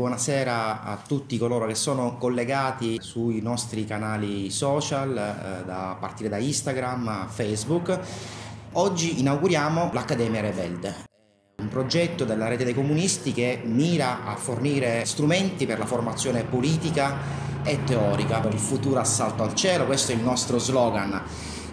Buonasera a tutti coloro che sono collegati sui nostri canali social, eh, da, a partire da Instagram, Facebook. Oggi inauguriamo l'Accademia Rebelde, un progetto della rete dei comunisti che mira a fornire strumenti per la formazione politica e teorica per il futuro assalto al cielo, questo è il nostro slogan.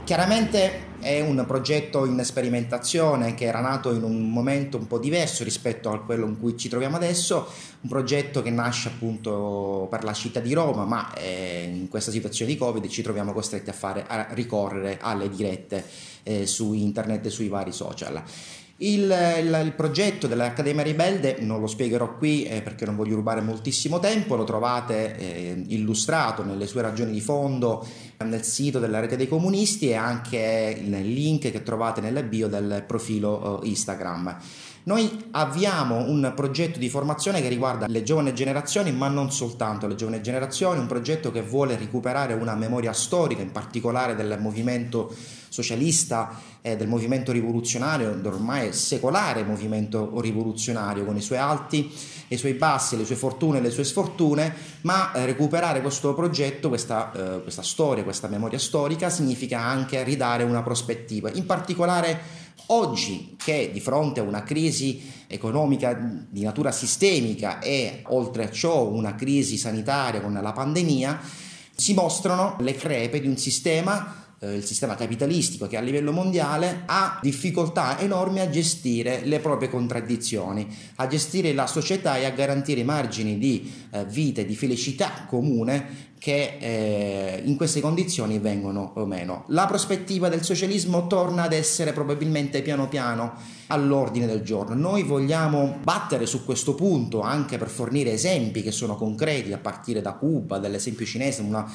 Chiaramente è un progetto in sperimentazione che era nato in un momento un po' diverso rispetto a quello in cui ci troviamo adesso, un progetto che nasce appunto per la città di Roma, ma eh, in questa situazione di Covid ci troviamo costretti a, fare, a ricorrere alle dirette eh, su internet e sui vari social. Il, il, il, progetto dell'Accademia Ribelde non lo spiegherò qui eh, perché non voglio rubare moltissimo tempo, lo trovate eh, illustrato nelle sue ragioni di fondo nel sito della rete dei comunisti e anche nel link che trovate nella bio del profilo eh, Instagram. Noi avviamo un progetto di formazione che riguarda le giovani generazioni, ma non soltanto le giovani generazioni, un progetto che vuole recuperare una memoria storica, in particolare del movimento socialista, eh, del movimento rivoluzionario, ormai secolare movimento rivoluzionario, con i suoi alti e i suoi bassi, le sue fortune e le sue sfortune, ma eh, recuperare questo progetto, questa, eh, questa storia, questa memoria storica, significa anche ridare una prospettiva, in particolare Oggi che di fronte a una crisi economica di natura sistemica e oltre a ciò una crisi sanitaria con la pandemia, si mostrano le crepe di un sistema eh, il sistema capitalistico che a livello mondiale ha difficoltà enormi a gestire le proprie contraddizioni, a gestire la società e a garantire margini di eh, vita e di felicità comune che eh, in queste condizioni vengono o meno. La prospettiva del socialismo torna ad essere probabilmente piano piano all'ordine del giorno. Noi vogliamo battere su questo punto anche per fornire esempi che sono concreti a partire da Cuba, dall'esempio cinese, una,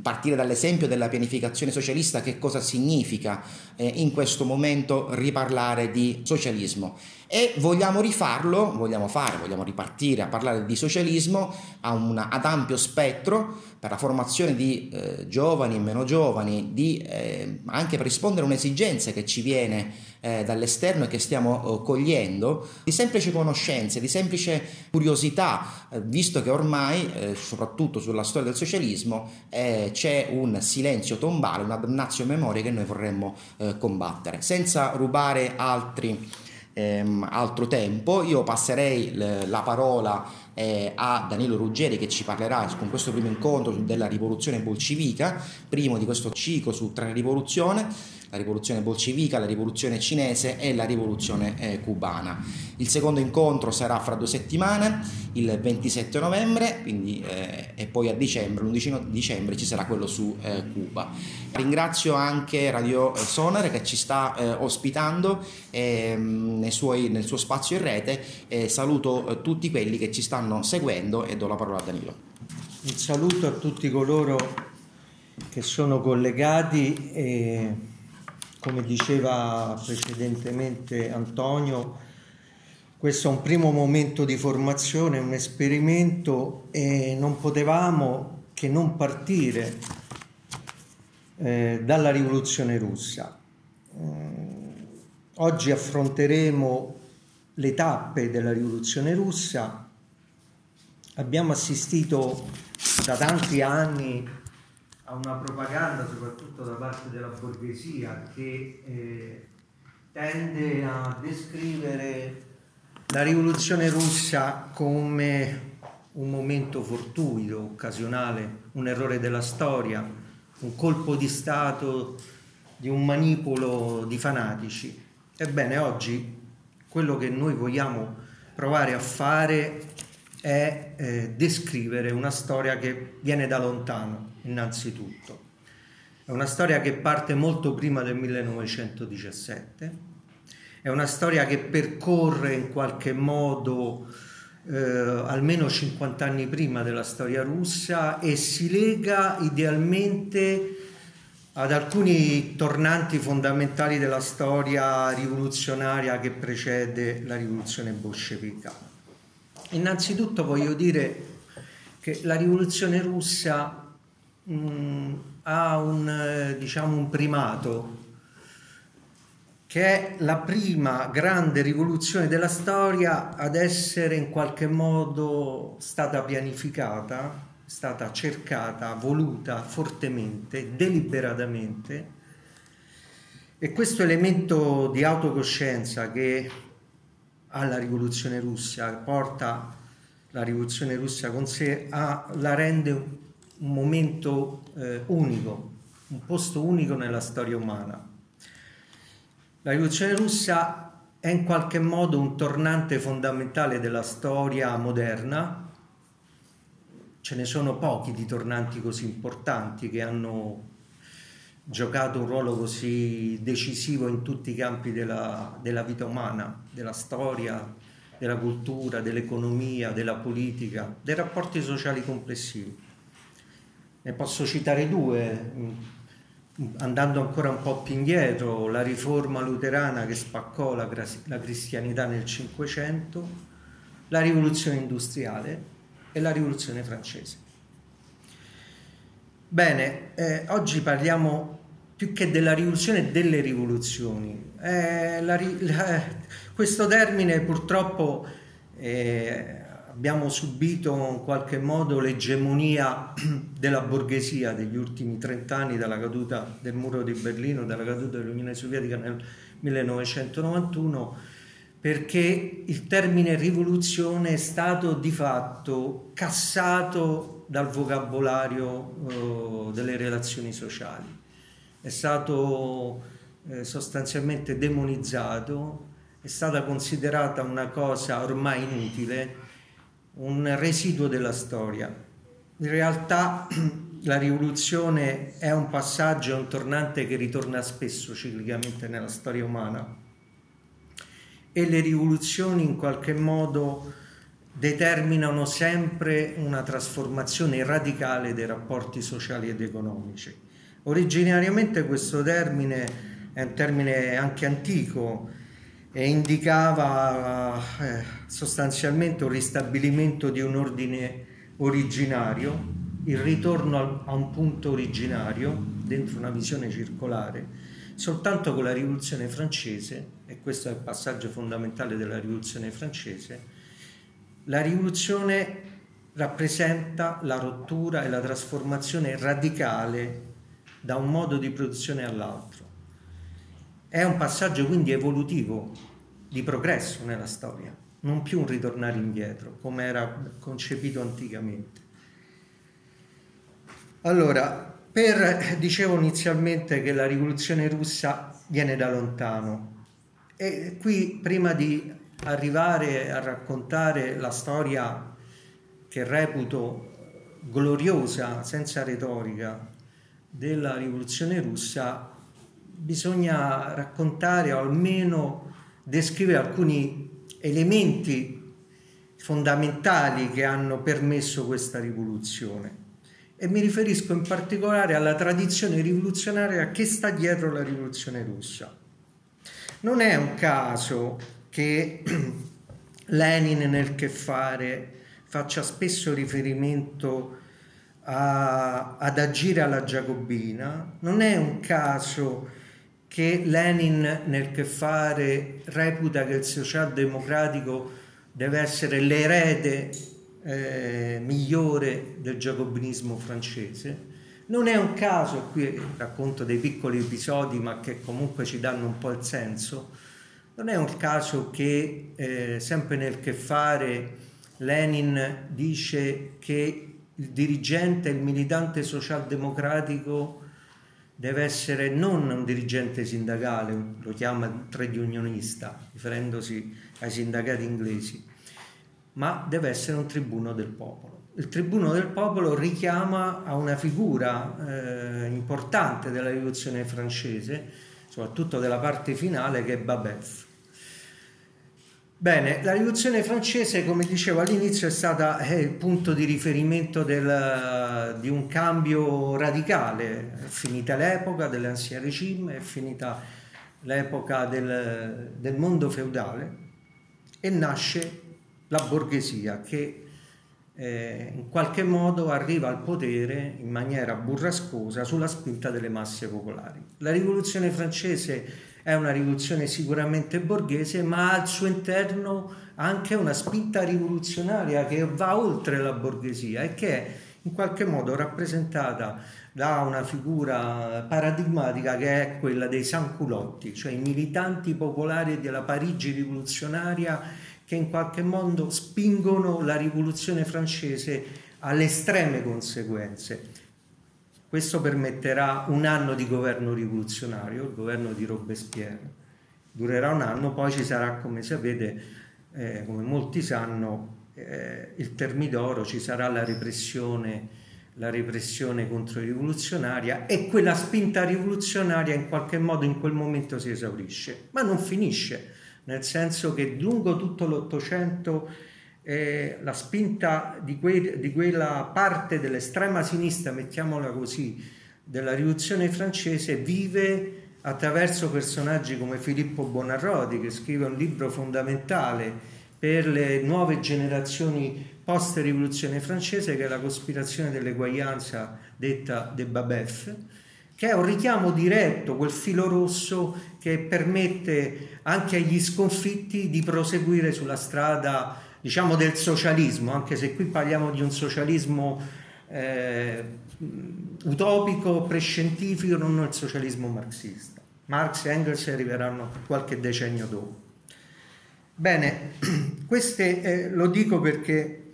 partire dall'esempio della pianificazione socialista, che cosa significa eh, in questo momento riparlare di socialismo e vogliamo rifarlo, vogliamo fare, vogliamo ripartire a parlare di socialismo una, ad ampio spettro per la formazione di eh, giovani e meno giovani, di, eh, anche per rispondere a un'esigenza che ci viene eh, dall'esterno e che stiamo oh, cogliendo, di semplice conoscenza, di semplice curiosità, eh, visto che ormai, eh, soprattutto sulla storia del socialismo, eh, c'è un silenzio tombale, una damnazio memoria che noi vorremmo combattere. Senza rubare altri ehm, altro tempo. Io passerei l- la parola eh, a Danilo Ruggeri che ci parlerà con questo primo incontro della rivoluzione bolscevica, primo di questo ciclo su tre rivoluzione la rivoluzione bolscevica, la rivoluzione cinese e la rivoluzione eh, cubana. Il secondo incontro sarà fra due settimane, il 27 novembre, quindi, eh, e poi a dicembre, l'11 dicembre ci sarà quello su eh, Cuba. Ringrazio anche Radio Sonar che ci sta eh, ospitando ehm, suoi, nel suo spazio in rete saluto eh, tutti quelli che ci stanno seguendo e do la parola a Danilo. Un saluto a tutti coloro che sono collegati e come diceva precedentemente Antonio, questo è un primo momento di formazione, un esperimento e non potevamo che non partire eh, dalla rivoluzione russa. Eh, oggi affronteremo le tappe della rivoluzione russa. Abbiamo assistito da tanti anni una propaganda, soprattutto da parte della borghesia, che eh, tende a descrivere la rivoluzione russa come un momento fortuito, occasionale, un errore della storia, un colpo di Stato, di un manipolo di fanatici. Ebbene, oggi quello che noi vogliamo provare a fare è eh, descrivere una storia che viene da lontano, innanzitutto. È una storia che parte molto prima del 1917, è una storia che percorre in qualche modo eh, almeno 50 anni prima della storia russa e si lega idealmente ad alcuni tornanti fondamentali della storia rivoluzionaria che precede la rivoluzione bolscevica. Innanzitutto voglio dire che la rivoluzione russa mh, ha un, diciamo, un primato che è la prima grande rivoluzione della storia ad essere in qualche modo stata pianificata, stata cercata, voluta fortemente, deliberatamente. E questo elemento di autocoscienza che ha la rivoluzione russa, porta la rivoluzione russa con sé, ha, la rende un, momento eh, unico, un posto unico nella storia umana. La rivoluzione russa è in qualche modo un tornante fondamentale della storia moderna. Ce ne sono pochi di tornanti così importanti che hanno giocato un ruolo così decisivo in tutti i campi della, della vita umana, della storia, della cultura, dell'economia, della politica, dei rapporti sociali complessivi. Ne posso citare due, andando ancora un po' più indietro, la riforma luterana che spaccò la, la cristianità nel Cinquecento, la rivoluzione industriale e la rivoluzione francese. Bene, eh, oggi parliamo più che della rivoluzione delle rivoluzioni. Eh, la, la, questo termine purtroppo eh, abbiamo subito in qualche modo l'egemonia della borghesia degli ultimi 30 anni dalla caduta del muro di Berlino, dalla caduta dell'Unione Sovietica nel 1991, perché il termine rivoluzione è stato di fatto cassato dal vocabolario eh, delle relazioni sociali, è stato eh, sostanzialmente demonizzato, è stata considerata una cosa ormai inutile un residuo della storia. In realtà la rivoluzione è un passaggio, è un tornante che ritorna spesso ciclicamente nella storia umana e le rivoluzioni in qualche modo determinano sempre una trasformazione radicale dei rapporti sociali ed economici. Originariamente questo termine è un termine anche antico, e indicava eh, sostanzialmente un ristabilimento di un ordine originario, il ritorno a un punto originario dentro una visione circolare. Soltanto con la rivoluzione francese, e questo è il passaggio fondamentale della rivoluzione francese, la rivoluzione rappresenta la rottura e la trasformazione radicale da un modo di produzione all'altro è un passaggio quindi evolutivo di progresso nella storia, non più un ritornare indietro come era concepito anticamente. Allora, per, dicevo inizialmente che la rivoluzione russa viene da lontano e qui prima di arrivare a raccontare la storia che reputo gloriosa, senza retorica, della rivoluzione russa, bisogna raccontare o almeno descrivere alcuni elementi fondamentali che hanno permesso questa rivoluzione. E mi riferisco in particolare alla tradizione rivoluzionaria che sta dietro la rivoluzione russa. Non è un caso che Lenin nel che fare faccia spesso riferimento a, ad agire alla giacobina, non è un caso che Lenin nel che fare reputa che il socialdemocratico deve essere l'erede eh, migliore del giacobinismo francese. Non è un caso, qui racconto dei piccoli episodi ma che comunque ci danno un po' il senso, non è un caso che eh, sempre nel che fare Lenin dice che il dirigente, il militante socialdemocratico deve essere non un dirigente sindacale, lo chiama trade unionista, riferendosi ai sindacati inglesi, ma deve essere un tribuno del popolo. Il tribuno del popolo richiama a una figura eh, importante della rivoluzione francese, soprattutto della parte finale, che è Babef. Bene, la rivoluzione francese, come dicevo all'inizio, è stata è il punto di riferimento del, di un cambio radicale. È finita l'epoca dell'ancien regime, è finita l'epoca del, del mondo feudale e nasce la borghesia che eh, in qualche modo arriva al potere in maniera burrascosa sulla spinta delle masse popolari. La rivoluzione francese è una rivoluzione sicuramente borghese, ma al suo interno anche una spinta rivoluzionaria che va oltre la borghesia e che è in qualche modo rappresentata da una figura paradigmatica che è quella dei sanculotti, cioè i militanti popolari della Parigi rivoluzionaria che in qualche modo spingono la rivoluzione francese alle estreme conseguenze. Questo permetterà un anno di governo rivoluzionario, il governo di Robespierre. Durerà un anno, poi ci sarà, come sapete, eh, come molti sanno, eh, il Termidoro, ci sarà la repressione, la repressione controrivoluzionaria e quella spinta rivoluzionaria in qualche modo in quel momento si esaurisce, ma non finisce, nel senso che lungo tutto l'Ottocento eh, la spinta di, que- di quella parte dell'estrema sinistra, mettiamola così, della rivoluzione francese vive attraverso personaggi come Filippo Bonarroti che scrive un libro fondamentale per le nuove generazioni post rivoluzione francese che è la cospirazione dell'eguaglianza detta de Babef che è un richiamo diretto, quel filo rosso che permette anche agli sconfitti di proseguire sulla strada diciamo del socialismo, anche se qui parliamo di un socialismo eh, utopico, prescientifico, non il socialismo marxista. Marx e Engels arriveranno qualche decennio dopo. Bene, queste eh, lo dico perché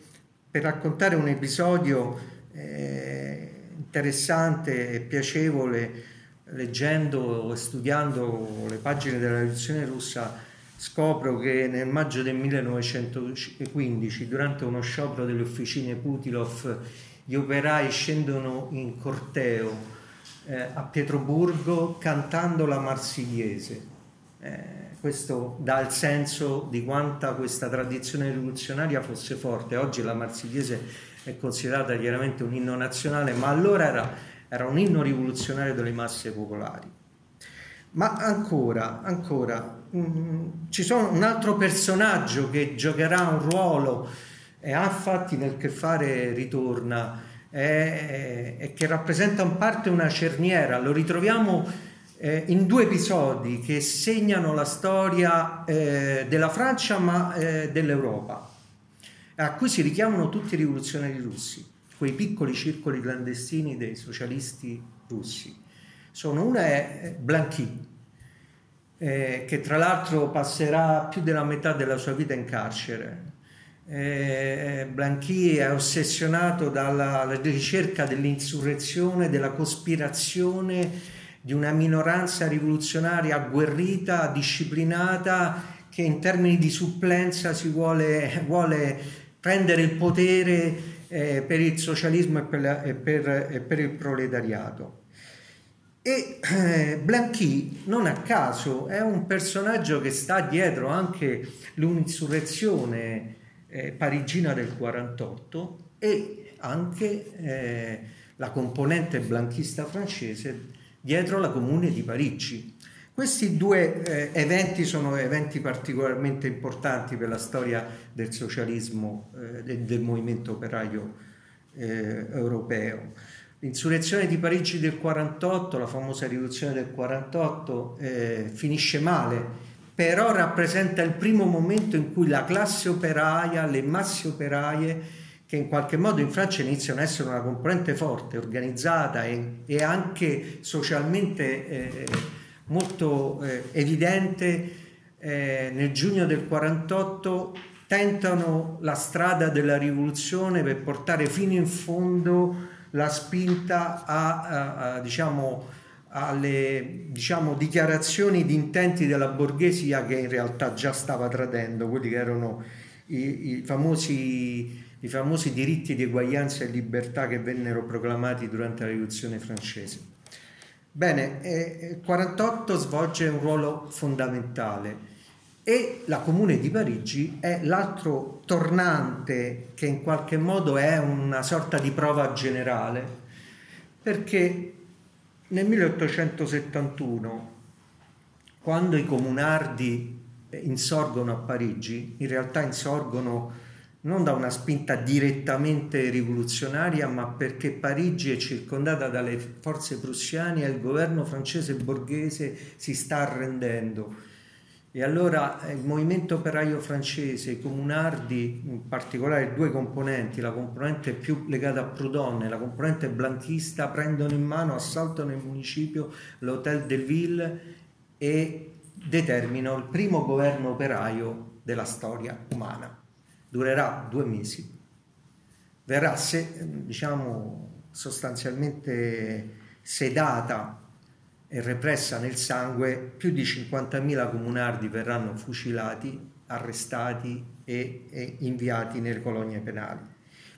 per raccontare un episodio eh, interessante e piacevole, leggendo e studiando le pagine della rivoluzione russa, scopro che nel maggio del 1915, durante uno sciopero delle officine Putilov, gli operai scendono in corteo eh, a Pietroburgo cantando la Marsigliese. Eh, questo dà il senso di quanta questa tradizione rivoluzionaria fosse forte. Oggi la Marsigliese è considerata chiaramente un inno nazionale, ma allora era, era un inno rivoluzionario delle masse popolari. Ma ancora, ancora, ci sono un altro personaggio che giocherà un ruolo e infatti nel che fare ritorna e, che rappresenta in parte una cerniera. Lo ritroviamo eh, in due episodi che segnano la storia eh, della Francia ma eh, dell'Europa, a cui si richiamano tutti i rivoluzionari russi, quei piccoli circoli clandestini dei socialisti russi sono una è Blanqui, eh, che tra l'altro passerà più della metà della sua vita in carcere. Eh, Blanqui è ossessionato dalla ricerca dell'insurrezione, della cospirazione di una minoranza rivoluzionaria agguerrita, disciplinata, che in termini di supplenza si vuole, vuole prendere il potere eh, per il socialismo e per, la, e per, e per il proletariato. E eh, Blanqui, non a caso, è un personaggio che sta dietro anche l'insurrezione eh, parigina del 48 e anche eh, la componente blanchista francese dietro la Comune di Parigi. Questi due eh, eventi sono eventi particolarmente importanti per la storia del socialismo e eh, del movimento operaio eh, europeo. L'insurrezione di Parigi del 48, la famosa rivoluzione del 48, eh, finisce male, però rappresenta il primo momento in cui la classe operaia, le masse operaie, che in qualche modo in Francia iniziano ad essere una componente forte, organizzata e, e anche socialmente eh, molto eh, evidente, eh, nel giugno del 48 tentano la strada della rivoluzione per portare fino in fondo la spinta a, a, a diciamo, alle diciamo, dichiarazioni di intenti della borghesia che in realtà già stava tradendo, quelli che erano i, i, famosi, i famosi diritti di eguaglianza e libertà che vennero proclamati durante la rivoluzione francese. Bene, eh, il 48 svolge un ruolo fondamentale e la Comune di Parigi è l'altro tornante che in qualche modo è una sorta di prova generale, perché nel 1871, quando i comunardi insorgono a Parigi, in realtà insorgono non da una spinta direttamente rivoluzionaria, ma perché Parigi è circondata dalle forze prussiane e il governo francese borghese si sta arrendendo. E allora eh, il movimento operaio francese, i comunardi, in particolare due componenti, la componente più legata a Proudhon e la componente blanchista, prendono in mano, assaltano il municipio, l'Hotel de Ville e determinano il primo governo operaio della storia umana. Durerà due mesi, verrà se, diciamo, sostanzialmente sedata e repressa nel sangue, più di 50.000 comunardi verranno fucilati, arrestati e, e inviati nelle colonie penali.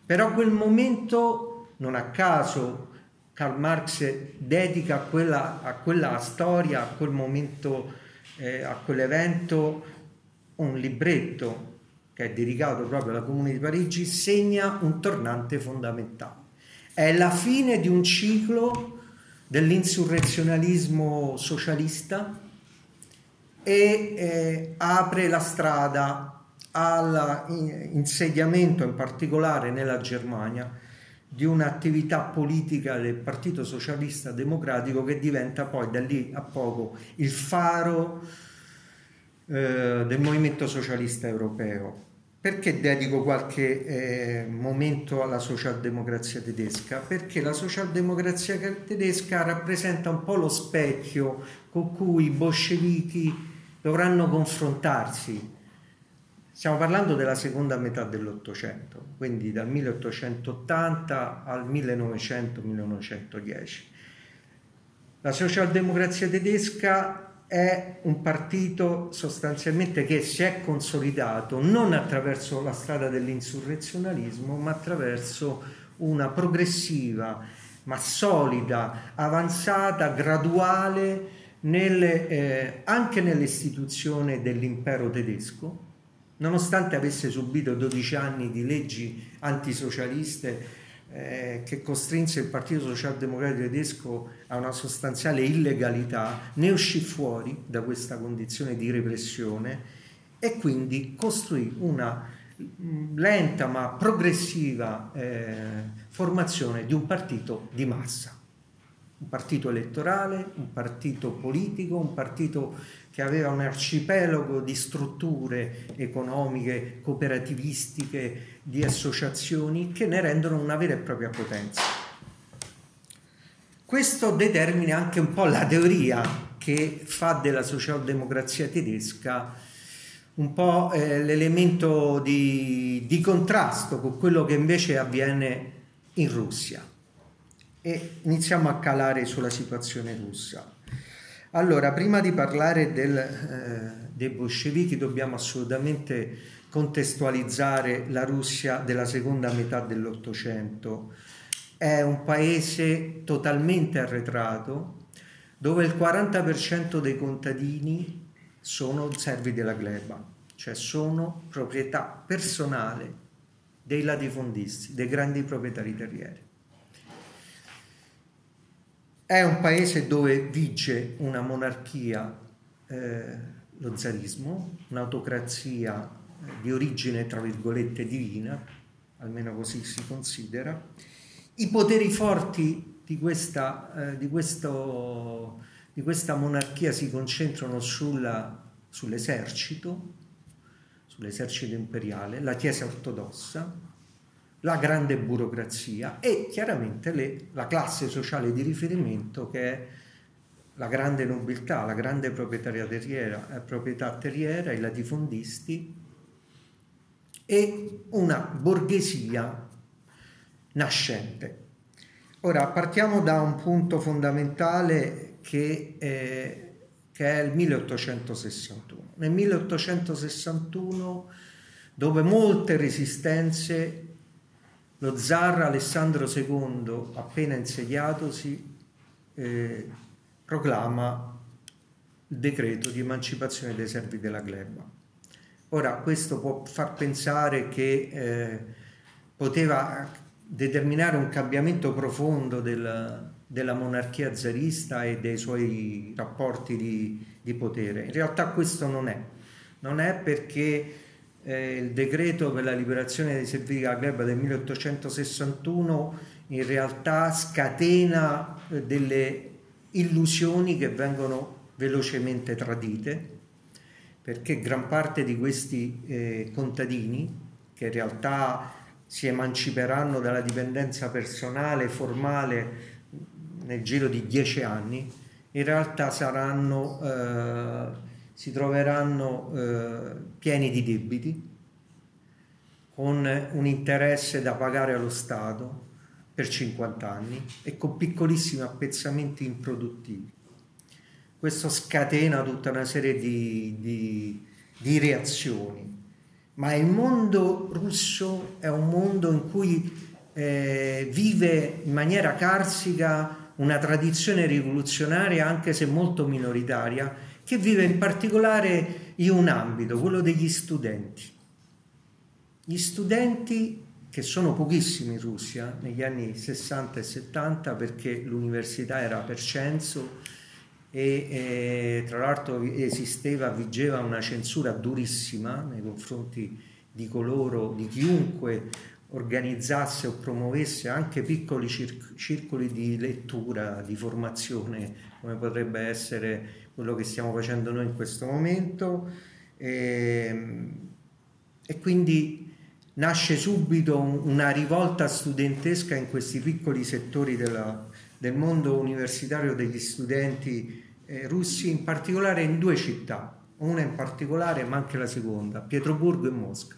Però quel momento, non a caso, Karl Marx dedica a quella, a quella storia, a quel momento, eh, a quell'evento, un libretto che è dedicato proprio alla Comune di Parigi, segna un tornante fondamentale. È la fine di un ciclo dell'insurrezionalismo socialista e eh, apre la strada all'insediamento, in particolare nella Germania, di un'attività politica del Partito Socialista Democratico che diventa poi da lì a poco il faro eh, del movimento socialista europeo. Perché dedico qualche eh, momento alla socialdemocrazia tedesca? Perché la socialdemocrazia tedesca rappresenta un po' lo specchio con cui i bolscevichi dovranno confrontarsi. Stiamo parlando della seconda metà dell'Ottocento, quindi dal 1880 al 1900-1910. La socialdemocrazia tedesca è un partito sostanzialmente che si è consolidato non attraverso la strada dell'insurrezionalismo, ma attraverso una progressiva, ma solida, avanzata, graduale nelle, eh, anche nell'istituzione dell'impero tedesco, nonostante avesse subito 12 anni di leggi antisocialiste eh, che costrinse il Partito Socialdemocratico tedesco a una sostanziale illegalità, ne uscì fuori da questa condizione di repressione e quindi costruì una mm, lenta ma progressiva eh, formazione di un partito di massa, un partito elettorale, un partito politico, un partito che aveva un arcipelago di strutture economiche, cooperativistiche, di associazioni che ne rendono una vera e propria potenza. Questo determina anche un po' la teoria che fa della socialdemocrazia tedesca un po' eh, l'elemento di, di contrasto con quello che invece avviene in Russia. E iniziamo a calare sulla situazione russa. Allora, prima di parlare del, eh, dei bolscevichi dobbiamo assolutamente contestualizzare la Russia della seconda metà dell'Ottocento. È un paese totalmente arretrato dove il 40% dei contadini sono servi della gleba, cioè sono proprietà personale dei latifondisti, dei grandi proprietari terrieri. È un paese dove vige una monarchia, eh, lo zarismo, un'autocrazia di origine, tra virgolette, divina, almeno così si considera. I poteri forti di questa, eh, di questo, di questa monarchia si concentrano sulla, sull'esercito, sull'esercito imperiale, la Chiesa ortodossa, la grande burocrazia e chiaramente le, la classe sociale di riferimento che è la grande nobiltà, la grande proprietà terriera, eh, proprietà terriera i latifondisti e una borghesia nascente. Ora partiamo da un punto fondamentale che, eh, che è il 1861. Nel 1861, dove molte resistenze lo zar Alessandro II, appena insediatosi, eh, proclama il decreto di emancipazione dei servi della gleba. Ora, questo può far pensare che eh, poteva determinare un cambiamento profondo del, della monarchia zarista e dei suoi rapporti di, di, potere. In realtà questo non è. Non è perché eh, il decreto per la liberazione dei servizi della gleba del 1861 in realtà scatena eh, delle illusioni che vengono velocemente tradite perché gran parte di questi eh, contadini che in realtà si emanciperanno dalla dipendenza personale formale nel giro di dieci anni in realtà saranno eh, si troveranno eh, pieni di debiti, con un interesse da pagare allo Stato per 50 anni e con piccolissimi appezzamenti improduttivi. Questo scatena tutta una serie di, di, di reazioni, ma il mondo russo è un mondo in cui eh, vive in maniera carsica una tradizione rivoluzionaria, anche se molto minoritaria, che vive in particolare in un ambito, quello degli studenti. Gli studenti, che sono pochissimi in Russia negli anni 60 e 70 perché l'università era per censo e eh, tra l'altro esisteva, vigeva una censura durissima nei confronti di coloro, di chiunque organizzasse o promuovesse anche piccoli circoli di lettura, di formazione, come potrebbe essere quello che stiamo facendo noi in questo momento. E, ehm, e quindi nasce subito una rivolta studentesca in questi piccoli settori della, del mondo universitario degli studenti eh, russi, in particolare in due città, una in particolare ma anche la seconda, Pietroburgo e Mosca.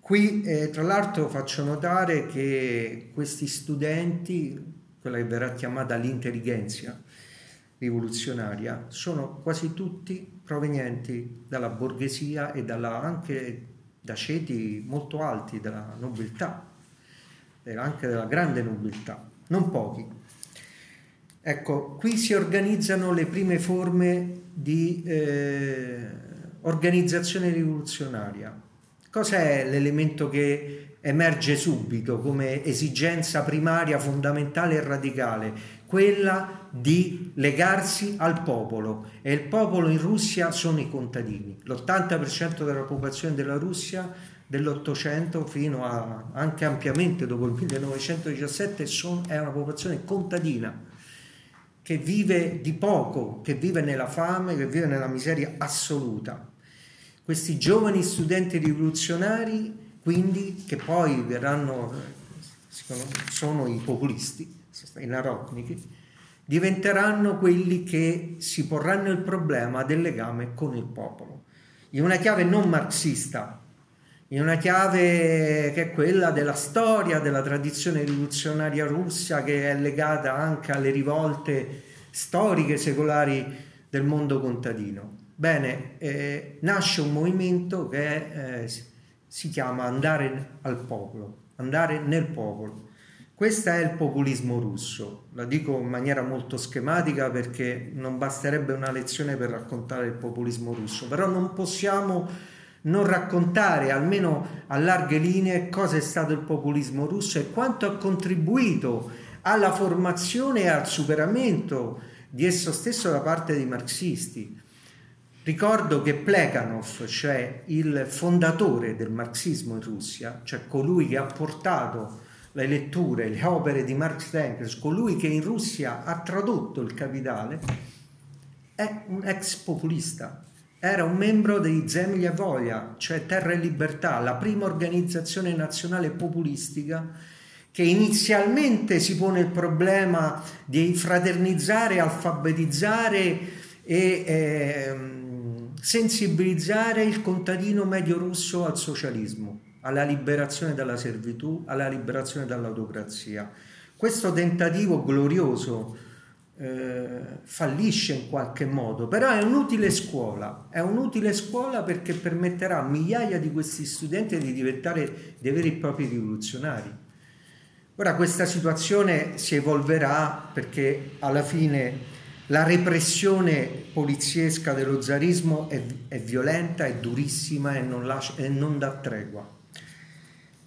Qui eh, tra l'altro faccio notare che questi studenti, quella che verrà chiamata l'intelligenza, rivoluzionaria sono quasi tutti provenienti dalla borghesia e dalla, anche da ceti molto alti della nobiltà, anche della grande nobiltà, non pochi. Ecco, qui si organizzano le prime forme di eh, organizzazione rivoluzionaria. Cos'è l'elemento che emerge subito come esigenza primaria, fondamentale e radicale? quella di legarsi al popolo e il popolo in Russia sono i contadini. L'80% della popolazione della Russia dell'Ottocento fino a anche ampiamente dopo il 1917 son, è una popolazione contadina che vive di poco, che vive nella fame, che vive nella miseria assoluta. Questi giovani studenti rivoluzionari, quindi, che poi verranno, sono i populisti, i narodniki, diventeranno quelli che si porranno il problema del legame con il popolo, in una chiave non marxista, in una chiave che è quella della storia, della tradizione rivoluzionaria russa che è legata anche alle rivolte storiche, secolari del mondo contadino. Bene, eh, nasce un movimento che eh, si chiama andare al popolo, andare nel popolo. Questo è il populismo russo, la dico in maniera molto schematica perché non basterebbe una lezione per raccontare il populismo russo, però non possiamo non raccontare almeno a larghe linee cosa è stato il populismo russo e quanto ha contribuito alla formazione e al superamento di esso stesso da parte dei marxisti. Ricordo che Plekhanov, cioè il fondatore del marxismo in Russia, cioè colui che ha portato le letture, le opere di Marx Engels, colui che in Russia ha tradotto il capitale, è un ex populista. Era un membro dei Zemlya Volia, cioè Terra e Libertà, la prima organizzazione nazionale populistica che inizialmente si pone il problema di fraternizzare, alfabetizzare e eh, sensibilizzare il contadino medio russo al socialismo alla liberazione dalla servitù, alla liberazione dall'autocrazia. Questo tentativo glorioso eh, fallisce in qualche modo, però è un'utile scuola, è un'utile scuola perché permetterà a migliaia di questi studenti di diventare dei veri e propri rivoluzionari. Ora questa situazione si evolverà perché alla fine la repressione poliziesca dello zarismo è, è violenta, è durissima e non, lascia, e non dà tregua.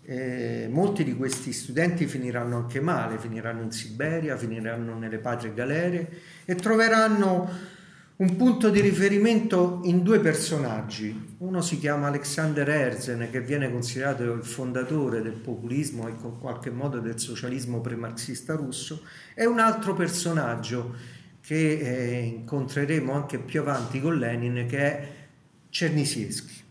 Eh, molti di questi studenti finiranno anche male, finiranno in Siberia, finiranno nelle patrie galere e troveranno un punto di riferimento in due personaggi. Uno si chiama Alexander Herzen, che viene considerato il fondatore del populismo e in qualche modo del socialismo premarxista russo, e un altro personaggio che eh, incontreremo anche più avanti con Lenin, che è Cernisieschi.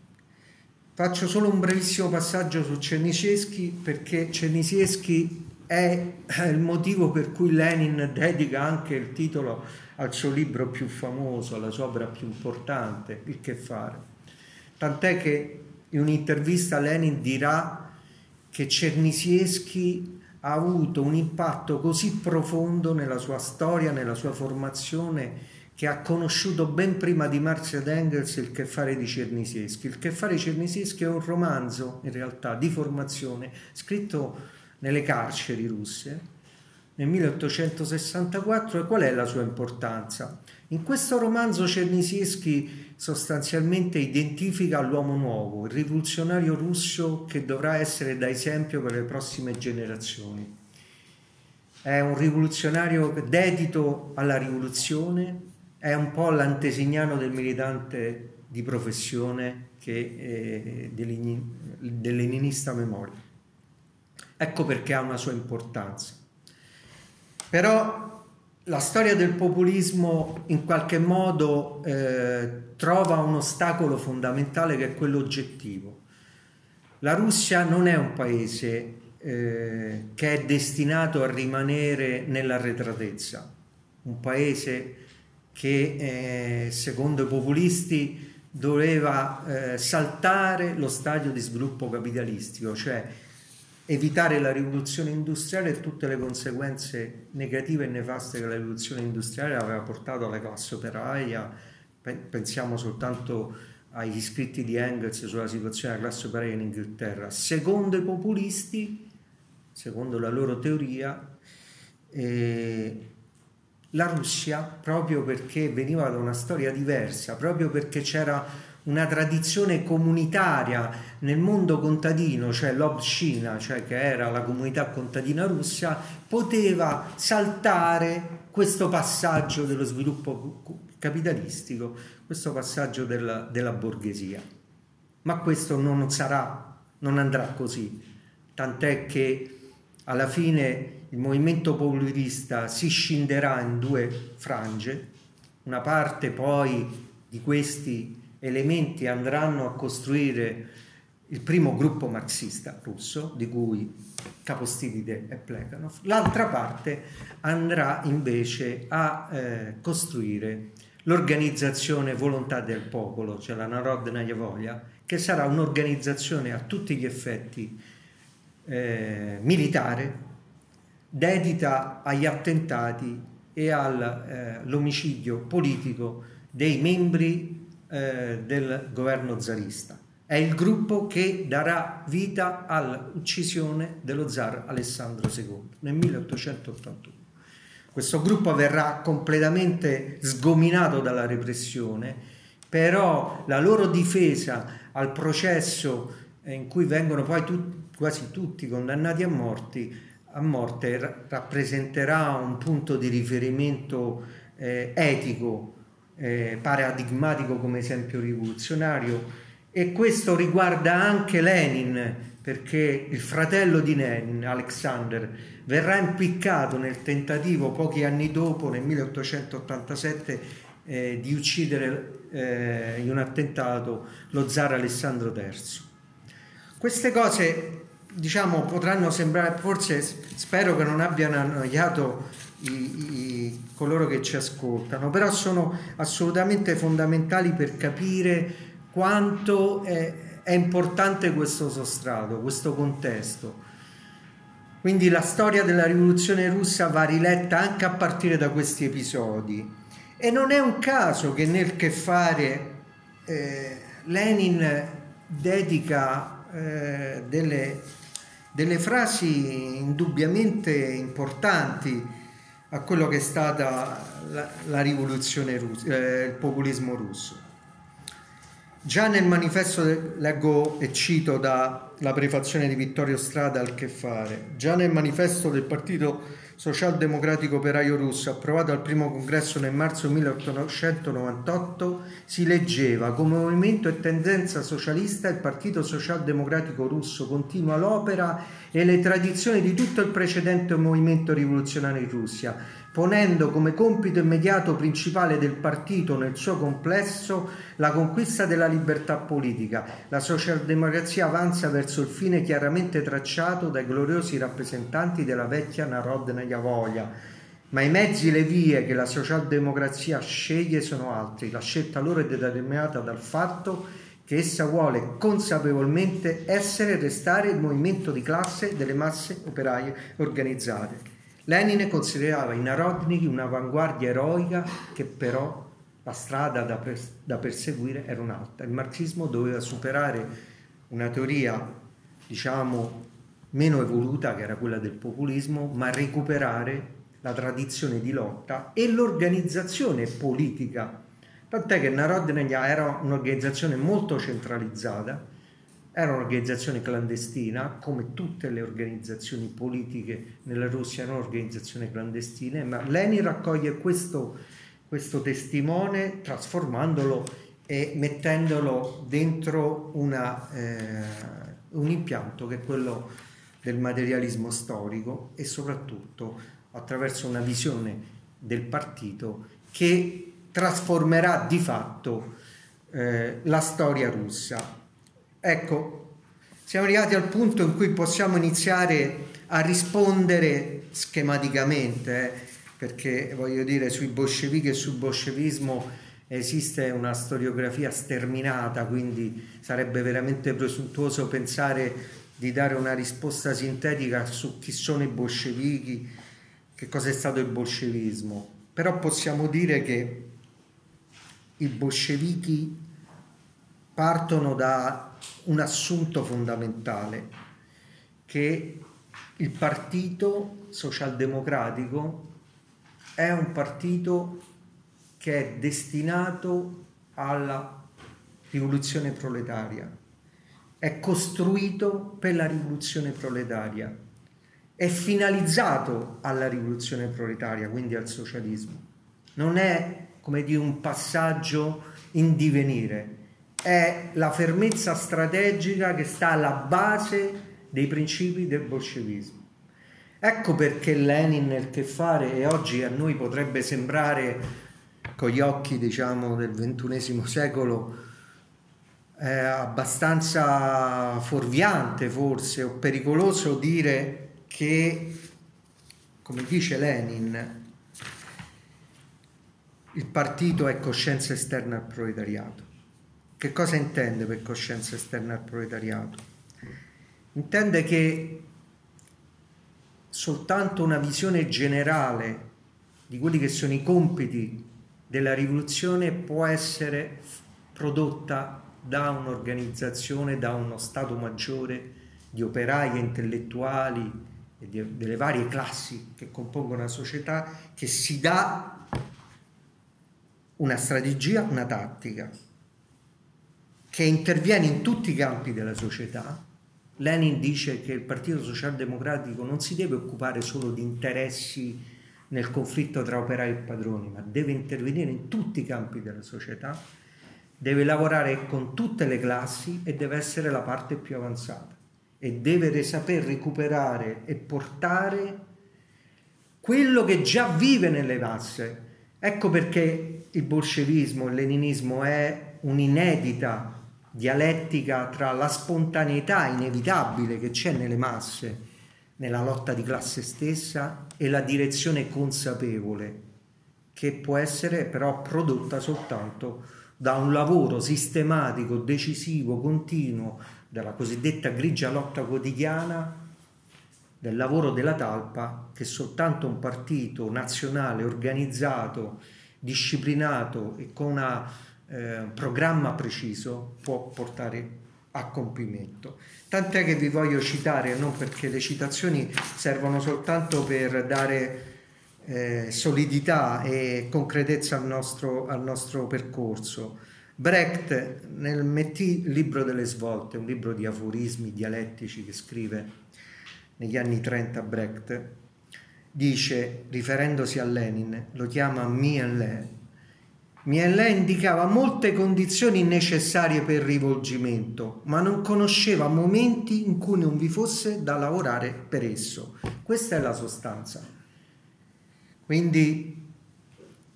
Faccio solo un brevissimo passaggio su Cernisieschi perché Cernisieschi è il motivo per cui Lenin dedica anche il titolo al suo libro più famoso, alla sua opera più importante, Il che fare. Tant'è che in un'intervista Lenin dirà che Cernisieschi ha avuto un impatto così profondo nella sua storia, nella sua formazione, che ha conosciuto ben prima di Marx ed Engels il che fare di Cernisieschi. Il che fare di Cernisieschi è un romanzo, in realtà, di formazione, scritto nelle carceri russe nel 1864 e qual è la sua importanza? In questo romanzo Cernisieschi sostanzialmente identifica l'uomo nuovo, il rivoluzionario russo che dovrà essere da esempio per le prossime generazioni. È un rivoluzionario dedito alla rivoluzione, è un po' l'antesignano del militante di professione che, eh, dell'eninista memoria. Ecco perché ha una sua importanza. Però la storia del populismo in qualche modo eh, trova un ostacolo fondamentale che è quello oggettivo. La Russia non è un paese eh, che è destinato a rimanere nell'arretratezza, un paese che eh, secondo i populisti doveva eh, saltare lo stadio di sviluppo capitalistico, cioè evitare la rivoluzione industriale e tutte le conseguenze negative e nefaste che la rivoluzione industriale aveva portato alla classe operaia. Pensiamo soltanto agli scritti di Engels sulla situazione della classe operaia in Inghilterra. Secondo i populisti, secondo la loro teoria, eh, la Russia, proprio perché veniva da una storia diversa, proprio perché c'era una tradizione comunitaria nel mondo contadino, cioè l'Obshina, cioè che era la comunità contadina russa, poteva saltare questo passaggio dello sviluppo capitalistico, questo passaggio della, della borghesia. Ma questo non sarà, non andrà così, tant'è che alla fine il movimento populista si scinderà in due frange, una parte poi di questi elementi andranno a costruire il primo gruppo marxista russo, di cui Capostipite e Plekhanov, l'altra parte andrà invece a eh, costruire l'organizzazione Volontà del Popolo, cioè la Narodnaya Volia, che sarà un'organizzazione a tutti gli effetti eh, militare, dedita agli attentati e all'omicidio eh, politico dei membri eh, del governo zarista. È il gruppo che darà vita all'uccisione dello zar Alessandro II nel 1881. Questo gruppo verrà completamente sgominato dalla repressione, però la loro difesa al processo in cui vengono poi tut, quasi tutti condannati a, morti, a morte rappresenterà un punto di riferimento eh, etico eh, paradigmatico come esempio rivoluzionario e questo riguarda anche Lenin perché il fratello di Lenin, Alexander, verrà impiccato nel tentativo pochi anni dopo, nel 1887, eh, di uccidere eh, in un attentato lo zar Alessandro III. Queste cose, diciamo, potranno sembrare, forse spero che non abbiano annoiato i, i, coloro che ci ascoltano, però sono assolutamente fondamentali per capire quanto è, è importante questo sostrato, questo contesto. Quindi la storia della rivoluzione russa va riletta anche a partire da questi episodi. E non è un caso che nel che fare eh, Lenin dedica eh, delle, delle frasi indubbiamente importanti a quello che è stata la, la rivoluzione russa, eh, il populismo russo. Già nel manifesto, leggo e cito da la prefazione di Vittorio Strada al che fare. Già nel manifesto del Partito Socialdemocratico Operaio Russo, approvato al primo congresso nel marzo 1898, si leggeva come movimento e tendenza socialista il Partito Socialdemocratico Russo continua l'opera e le tradizioni di tutto il precedente movimento rivoluzionario in Russia, ponendo come compito immediato principale del partito nel suo complesso la conquista della libertà politica. La socialdemocrazia avanza verso il fine chiaramente tracciato dai gloriosi rappresentanti della vecchia Narodnaya Volia, ma i mezzi e le vie che la socialdemocrazia sceglie sono altri. La scelta loro è determinata dal fatto che essa vuole consapevolmente essere e restare il movimento di classe delle masse operaie organizzate. Lenin considerava i Narodniki un'avanguardia eroica che però la strada da, pers- da perseguire era un'altra. Il marxismo doveva superare una teoria, diciamo, meno evoluta, che era quella del populismo, ma recuperare la tradizione di lotta e l'organizzazione politica. Tant'è che Narodnaya era un'organizzazione molto centralizzata, era un'organizzazione clandestina, come tutte le organizzazioni politiche nella Russia erano organizzazioni clandestine, ma Lenin raccoglie questo, questo testimone trasformandolo e mettendolo dentro una, eh, un impianto che è quello del materialismo storico e soprattutto attraverso una visione del partito che trasformerà di fatto eh, la storia russa Ecco, siamo arrivati al punto in cui possiamo iniziare a rispondere schematicamente, eh, perché voglio dire, sui bolscevichi e sul bolscevismo esiste una storiografia sterminata, quindi sarebbe veramente presuntuoso pensare di dare una risposta sintetica su chi sono i bolscevichi, che cosa è stato il bolscevismo. Però possiamo dire che i bolscevichi partono da un assunto fondamentale che il partito socialdemocratico è un partito che è destinato alla rivoluzione proletaria, è costruito per la rivoluzione proletaria, è finalizzato alla rivoluzione proletaria, quindi al socialismo. Non è come dire un passaggio in divenire, è la fermezza strategica che sta alla base dei principi del bolscevismo. Ecco perché Lenin nel che fare, e oggi a noi potrebbe sembrare con gli occhi diciamo del ventunesimo secolo eh, abbastanza fuorviante forse o pericoloso dire che, come dice Lenin, il partito è coscienza esterna al proletariato. Che cosa intende per coscienza esterna al proletariato? Intende che soltanto una visione generale di quelli che sono i compiti della rivoluzione può essere prodotta da un'organizzazione, da uno Stato maggiore di operai e intellettuali e di, delle varie classi che compongono la società, che si dà una strategia, una tattica che interviene in tutti i campi della società. Lenin dice che il Partito Socialdemocratico non si deve occupare solo di interessi nel conflitto tra operai e padroni, ma deve intervenire in tutti i campi della società, deve lavorare con tutte le classi e deve essere la parte più avanzata e deve saper recuperare e portare quello che già vive nelle masse. Ecco perché il bolscevismo, il leninismo è un'inedita dialettica tra la spontaneità inevitabile che c'è nelle masse, nella lotta di classe stessa, e la direzione consapevole, che può essere però prodotta soltanto da un lavoro sistematico, decisivo, continuo, della cosiddetta grigia lotta quotidiana, del lavoro della talpa, che soltanto un partito nazionale organizzato, disciplinato e con una eh, programma preciso può portare a compimento. Tant'è che vi voglio citare, non perché le citazioni servono soltanto per dare eh, solidità e concretezza al nostro, al nostro percorso, Brecht nel Metti, libro delle svolte, un libro di aforismi dialettici che scrive negli anni 30 Brecht, dice, riferendosi a Lenin, lo chiama Miele, Miele indicava molte condizioni necessarie per il rivolgimento, ma non conosceva momenti in cui non vi fosse da lavorare per esso. Questa è la sostanza. Quindi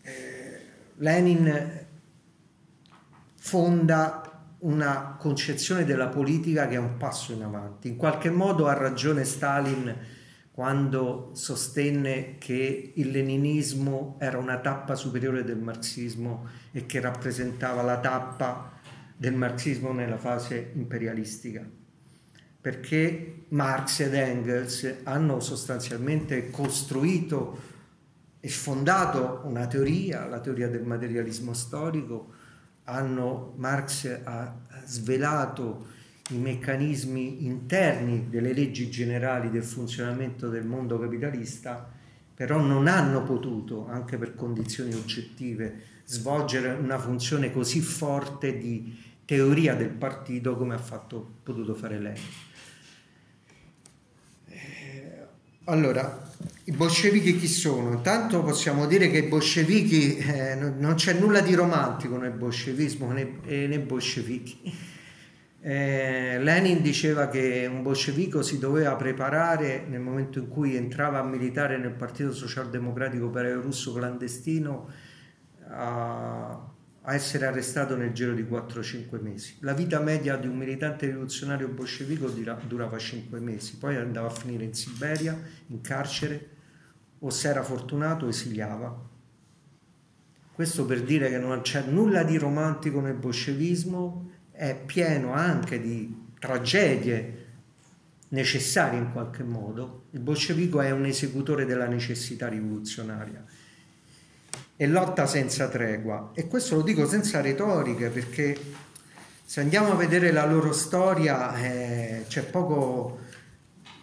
eh, Lenin fonda una concezione della politica che è un passo in avanti. In qualche modo ha ragione Stalin quando sostenne che il leninismo era una tappa superiore del marxismo e che rappresentava la tappa del marxismo nella fase imperialistica. Perché Marx ed Engels hanno sostanzialmente costruito e fondato una teoria, la teoria del materialismo storico, hanno, Marx ha svelato i meccanismi interni delle leggi generali del funzionamento del mondo capitalista, però non hanno potuto, anche per condizioni oggettive, svolgere una funzione così forte di teoria del partito come ha fatto, potuto fare lei. Eh, allora, i bolscevichi chi sono? Intanto possiamo dire che i bolscevichi, eh, non c'è nulla di romantico nel bolscevismo né, eh, nei bolscevichi. Eh, Lenin diceva che un bolscevico si doveva preparare nel momento in cui entrava a militare nel Partito Socialdemocratico Operaio Russo clandestino a, a essere arrestato nel giro di 4-5 mesi. La vita media di un militante rivoluzionario bolscevico durava 5 mesi, poi andava a finire in Siberia, in carcere, o se era fortunato esiliava. Questo per dire che non c'è nulla di romantico nel bolscevismo, è pieno anche di tragedie necessarie in qualche modo. Il bolscevico è un esecutore della necessità rivoluzionaria e lotta senza tregua. E questo lo dico senza retoriche perché se andiamo a vedere la loro storia eh, c'è poco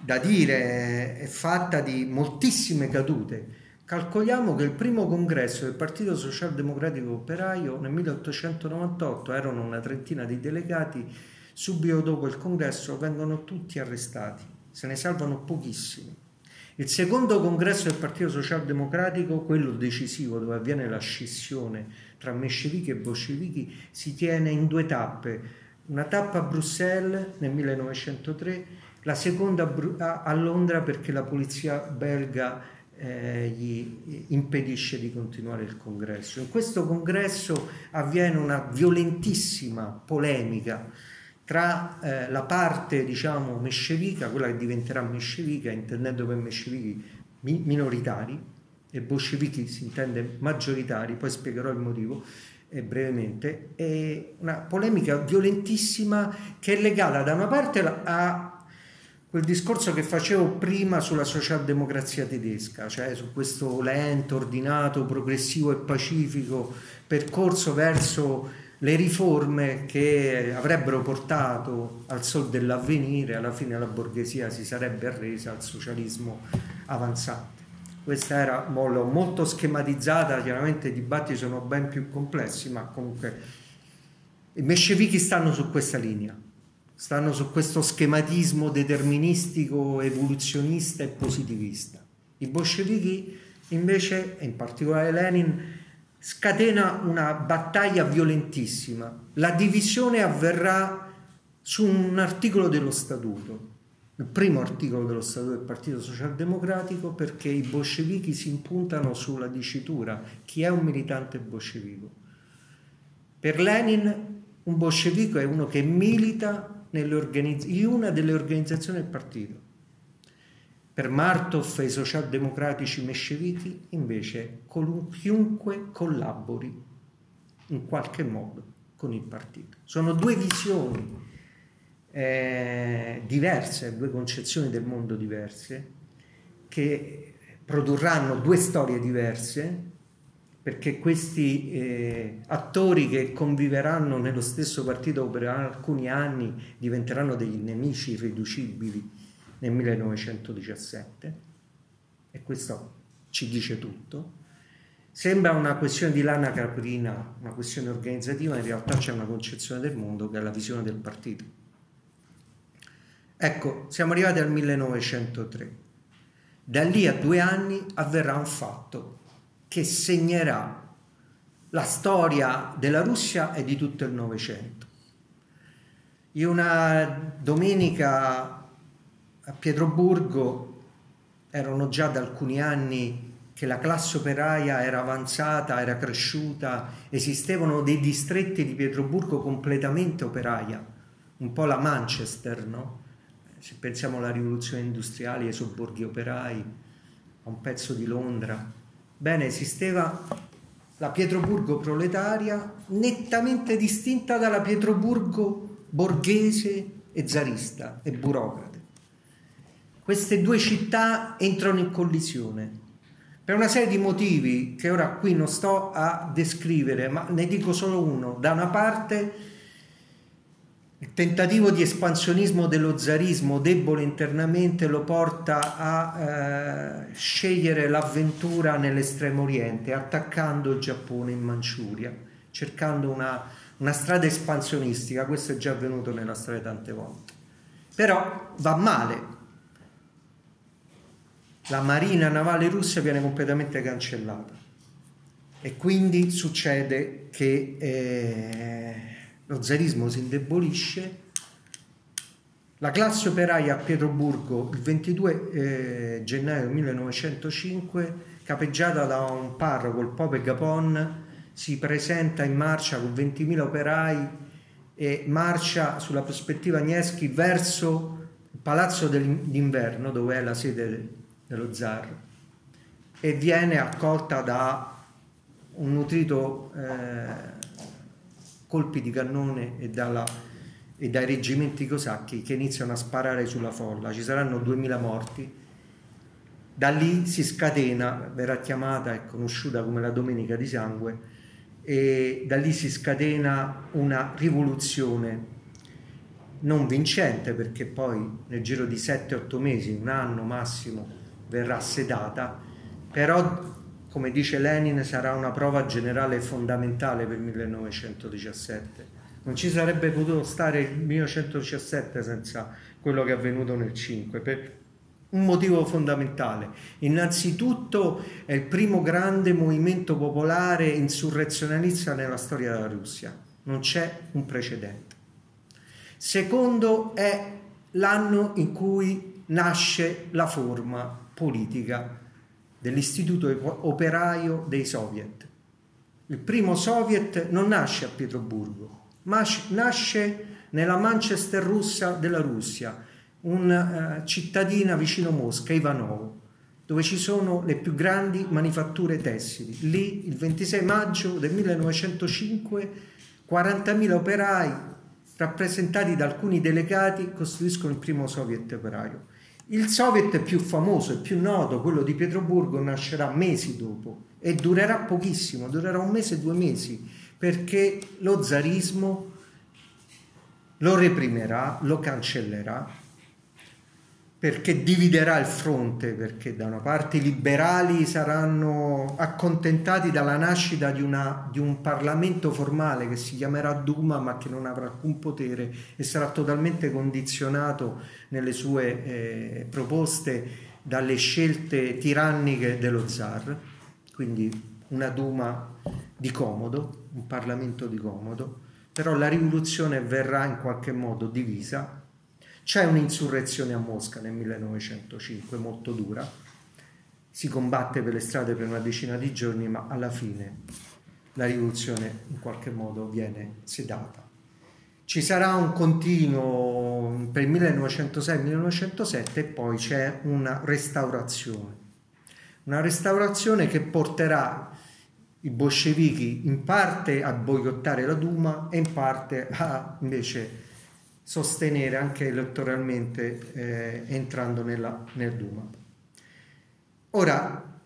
da dire, è fatta di moltissime cadute. Calcoliamo che il primo congresso del Partito Socialdemocratico Operaio nel 1898 erano una trentina di delegati, subito dopo il congresso vengono tutti arrestati, se ne salvano pochissimi. Il secondo congresso del Partito Socialdemocratico, quello decisivo dove avviene la scissione tra menscevichi e bolscevichi, si tiene in due tappe. Una tappa a Bruxelles nel 1903 la seconda a Londra perché la polizia belga eh, gli impedisce di continuare il congresso. In questo congresso avviene una violentissima polemica tra eh, la parte diciamo mescevica, quella che diventerà mescevica, intendendo per mescevichi mi- minoritari, e bolscevichi si intende maggioritari, poi spiegherò il motivo eh, brevemente, è una polemica violentissima che è legata da una parte a quel discorso che facevo prima sulla socialdemocrazia tedesca, cioè su questo lento, ordinato, progressivo e pacifico percorso verso le riforme che avrebbero portato al sol dell'avvenire, alla fine la borghesia si sarebbe arresa al socialismo avanzante. Questa era molto schematizzata, chiaramente i dibattiti sono ben più complessi, ma comunque i mescevichi stanno su questa linea stanno su questo schematismo deterministico, evoluzionista e positivista. I bolscevichi invece, in particolare Lenin, scatena una battaglia violentissima. La divisione avverrà su un articolo dello statuto, il primo articolo dello statuto del Partito Socialdemocratico, perché i bolscevichi si impuntano sulla dicitura chi è un militante bolscevico. Per Lenin un bolscevico è uno che milita in una delle organizzazioni del partito. Per Martov e i socialdemocratici mescevichi invece chiunque collabori in qualche modo con il partito. Sono due visioni eh, diverse, due concezioni del mondo diverse che produrranno due storie diverse perché questi eh, attori che conviveranno nello stesso partito per alcuni anni diventeranno degli nemici irriducibili nel 1917 e questo ci dice tutto Sembra una questione di lana caprina, una questione organizzativa, in realtà c'è una concezione del mondo che è la visione del partito. Ecco, siamo arrivati al 1903. Da lì a due anni avverrà un fatto che segnerà la storia della Russia e di tutto il Novecento. In una domenica a Pietroburgo erano già da alcuni anni che la classe operaia era avanzata, era cresciuta, esistevano dei distretti di Pietroburgo completamente operaia, un po' la Manchester, no? Se pensiamo alla rivoluzione industriale, ai sobborghi operai, a un pezzo di Londra. Bene, esisteva la Pietroburgo proletaria nettamente distinta dalla Pietroburgo borghese e zarista e burocrate. Queste due città entrano in collisione per una serie di motivi che ora qui non sto a descrivere, ma ne dico solo uno. Da una parte il tentativo di espansionismo dello zarismo debole internamente lo porta a eh, scegliere l'avventura nell'estremo oriente, attaccando il Giappone in Manciuria, cercando una, una strada espansionistica. Questo è già avvenuto nella storia tante volte. Però va male, la marina navale russa viene completamente cancellata e quindi succede che eh, lo zarismo si indebolisce, la classe operaia a Pietroburgo il 22 eh, gennaio 1905, capeggiata da un parroco, il Pope Gapon, si presenta in marcia con 20.000 operai e marcia sulla prospettiva Nevsky verso il palazzo d'inverno dove è la sede dello zar e viene accolta da un nutrito eh, colpi di cannone e, dalla, e, dai reggimenti cosacchi che iniziano a sparare sulla folla. Ci saranno 2000 morti. Da lì si scatena, verrà chiamata e conosciuta come la Domenica di Sangue, e da lì si scatena una rivoluzione non vincente perché poi nel giro di 7-8 mesi, un anno massimo, verrà sedata, però come dice Lenin sarà una prova generale fondamentale per il 1917. Non ci sarebbe potuto stare il 1917 senza quello che è avvenuto nel 5, per un motivo fondamentale. Innanzitutto è il primo grande movimento popolare insurrezionalista nella storia della Russia, non c'è un precedente. Secondo è l'anno in cui nasce la forma politica dell'istituto operaio dei soviet. Il primo soviet non nasce a Pietroburgo, ma nasce nella Manchester russa della Russia, una uh, cittadina vicino Mosca, Ivanovo, dove ci sono le più grandi manifatture tessili. Lì, il 26 maggio del 1905, 40.000 operai, rappresentati da alcuni delegati, costruiscono il primo soviet operaio. Il Soviet più famoso e più noto, quello di Pietroburgo, nascerà mesi dopo e durerà pochissimo, durerà un mese, due mesi, perché lo zarismo lo reprimerà, lo cancellerà perché dividerà il fronte, perché da una parte i liberali saranno accontentati dalla nascita di, una, di, un Parlamento formale che si chiamerà Duma ma che non avrà alcun potere e sarà totalmente condizionato nelle sue eh, proposte dalle scelte tiranniche dello zar, quindi una Duma di comodo, un Parlamento di comodo, però la rivoluzione verrà in qualche modo divisa c'è un'insurrezione a Mosca nel 1905 molto dura, si combatte per le strade per una decina di giorni, ma alla fine la rivoluzione in qualche modo viene sedata. Ci sarà un continuo per il 1906-1907 e poi c'è una restaurazione. Una restaurazione che porterà i bolscevichi in parte a boicottare la Duma e in parte a invece sostenere anche elettoralmente eh, entrando nella, nel Duma. Ora,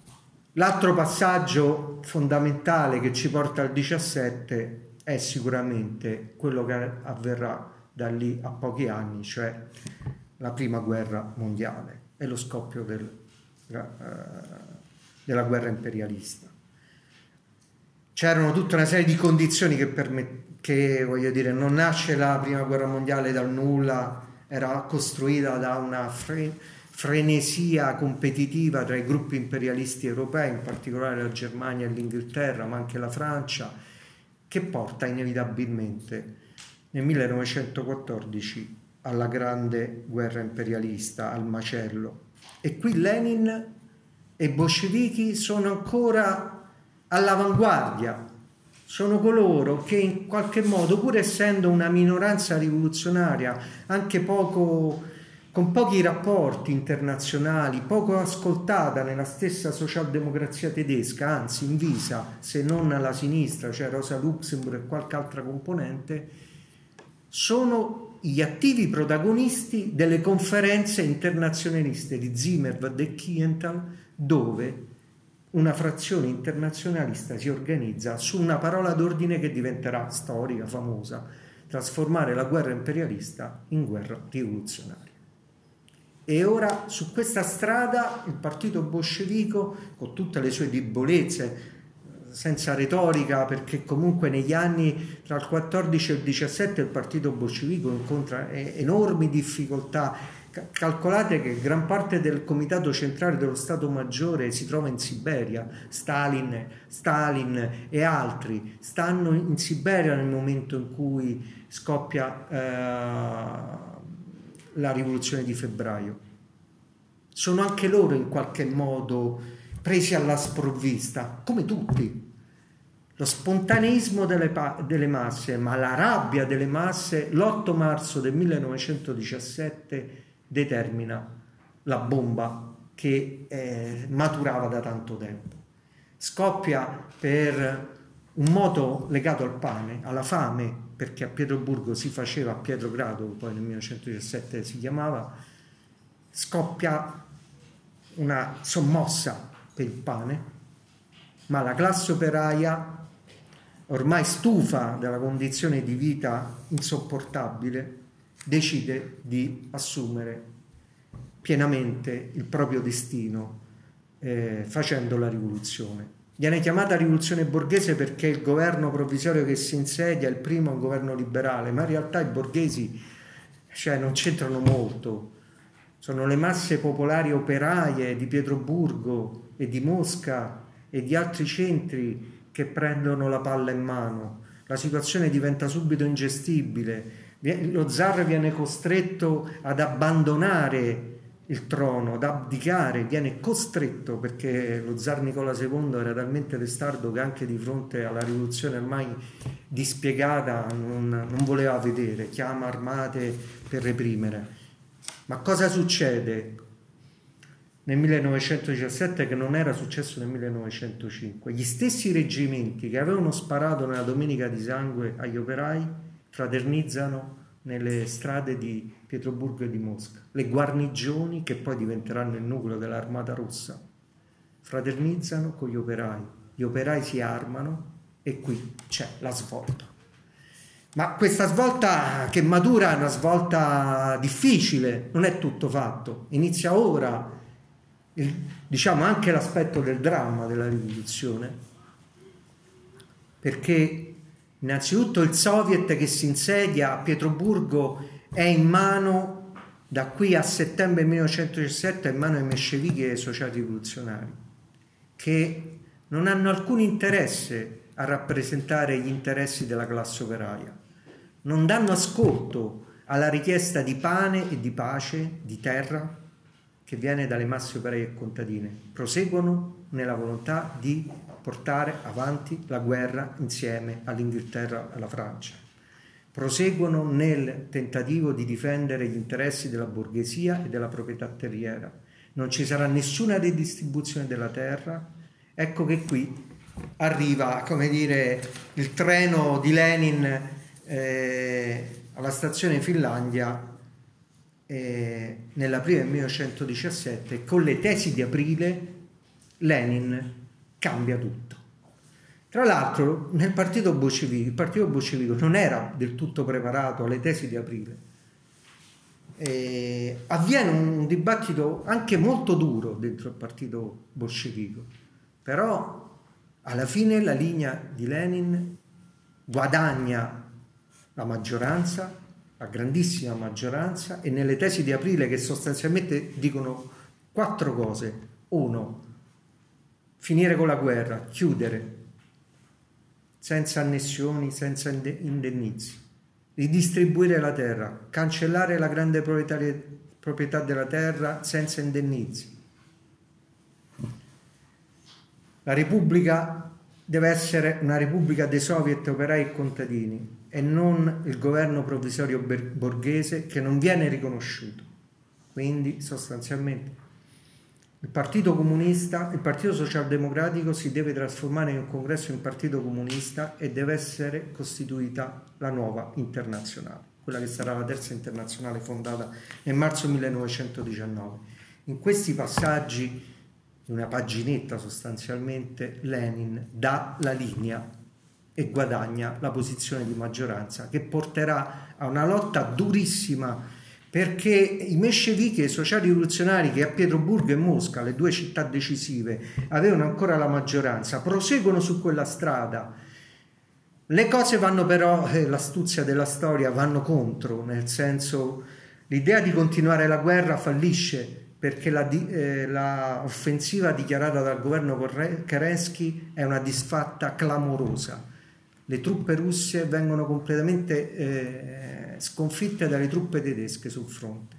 l'altro passaggio fondamentale che ci porta al 17 è sicuramente quello che avverrà da lì a pochi anni, cioè la prima guerra mondiale e lo scoppio del, uh, della guerra imperialista. c'erano tutta una serie di condizioni che, permet- che voglio dire, non nasce la prima guerra mondiale dal nulla, era costruita da una fre- frenesia competitiva tra i gruppi imperialisti europei, in particolare la Germania e l'Inghilterra, ma anche la Francia, che porta inevitabilmente nel 1914 alla grande guerra imperialista, al macello. E qui Lenin e i bolscevichi sono ancora all'avanguardia, sono coloro che in qualche modo, pur essendo una minoranza rivoluzionaria, anche poco, con pochi rapporti internazionali, poco ascoltata nella stessa socialdemocrazia tedesca, anzi invisa se non alla sinistra, cioè Rosa Luxemburg e qualche altra componente, sono gli attivi protagonisti delle conferenze internazionaliste di Zimmerwald e Kienthal, dove una frazione internazionalista si organizza su una parola d'ordine che diventerà storica, famosa, trasformare la guerra imperialista in guerra rivoluzionaria. E ora su questa strada il partito bolscevico, con tutte le sue debolezze, senza retorica, perché comunque negli anni tra il 14 e il 17 il partito bolscevico incontra enormi difficoltà Calcolate che gran parte del comitato centrale dello Stato Maggiore si trova in Siberia, Stalin, Stalin e altri stanno in Siberia nel momento in cui scoppia eh, la rivoluzione di febbraio. Sono anche loro in qualche modo presi alla sprovvista, come tutti. Lo spontaneismo delle, delle masse, ma la rabbia delle masse, l'8 marzo del 1917 determina la bomba che eh, maturava da tanto tempo. Scoppia per un moto legato al pane, alla fame, perché a Pietroburgo si faceva, a Pietrogrado, poi nel 1917 si chiamava, scoppia una sommossa per il pane, ma la classe operaia, ormai stufa della condizione di vita insopportabile, decide di assumere pienamente il proprio destino eh, facendo la rivoluzione. Viene chiamata rivoluzione borghese perché il governo provvisorio che si insedia è il primo governo liberale, ma in realtà i borghesi cioè, non c'entrano molto. Sono le masse popolari operaie di Pietroburgo e di Mosca e di altri centri che prendono la palla in mano. La situazione diventa subito ingestibile lo zar viene costretto ad abbandonare il trono, ad abdicare, viene costretto perché lo zar Nicola II era talmente testardo che anche di fronte alla rivoluzione ormai dispiegata non, non voleva vedere, chiama armate per reprimere. Ma cosa succede nel 1917 che non era successo nel 1905? Gli stessi reggimenti che avevano sparato nella Domenica di Sangue agli operai fraternizzano nelle strade di Pietroburgo e di Mosca, le guarnigioni che poi diventeranno il nucleo dell'Armata Rossa, fraternizzano con gli operai, gli operai si armano e qui c'è la svolta. Ma questa svolta che matura è una svolta difficile, non è tutto fatto, inizia ora il, diciamo anche l'aspetto del dramma della rivoluzione, perché Innanzitutto il Soviet che si insedia a Pietroburgo è in mano, da qui a settembre 1917, è in mano ai menscevichi e ai sociali rivoluzionari, che non hanno alcun interesse a rappresentare gli interessi della classe operaia, non danno ascolto alla richiesta di pane e di pace, di terra, che viene dalle masse operaie e contadine, proseguono nella volontà di portare avanti la guerra insieme all'Inghilterra e alla Francia. Proseguono nel tentativo di difendere gli interessi della borghesia e della proprietà terriera. Non ci sarà nessuna redistribuzione della terra. Ecco che qui arriva, come dire, il treno di Lenin eh, alla stazione Finlandia eh, nell'aprile del 1917 con le tesi di aprile Lenin cambia tutto. Tra l'altro nel partito bolscevico, il partito bolscevico non era del tutto preparato alle tesi di aprile. E avviene un dibattito anche molto duro dentro il partito bolscevico, però Alla fine la linea di Lenin guadagna la maggioranza, la grandissima maggioranza, e nelle tesi di aprile che sostanzialmente dicono quattro cose. Uno, finire con la guerra, chiudere, senza annessioni, senza indennizi, ridistribuire la terra, cancellare la grande proprietà della terra senza indennizi. La Repubblica deve essere una Repubblica dei soviet operai e contadini e non il governo provvisorio borghese che non viene riconosciuto. Quindi sostanzialmente il Partito Comunista, il Partito Socialdemocratico si deve trasformare in un congresso in Partito Comunista e deve essere costituita la nuova internazionale, quella che sarà la terza internazionale fondata nel marzo 1919. In questi passaggi, una paginetta sostanzialmente, Lenin dà la linea e guadagna la posizione di maggioranza che porterà a una lotta durissima perché i mescevichi e i sociali rivoluzionari che a Pietroburgo e Mosca, le due città decisive, avevano ancora la maggioranza, proseguono su quella strada. Le cose vanno però, eh, l'astuzia della storia, vanno contro, nel senso l'idea di continuare la guerra fallisce perché la, eh, la dichiarata dal governo Kerensky è una disfatta clamorosa. Le truppe russe vengono completamente... Eh, sconfitte dalle truppe tedesche sul fronte.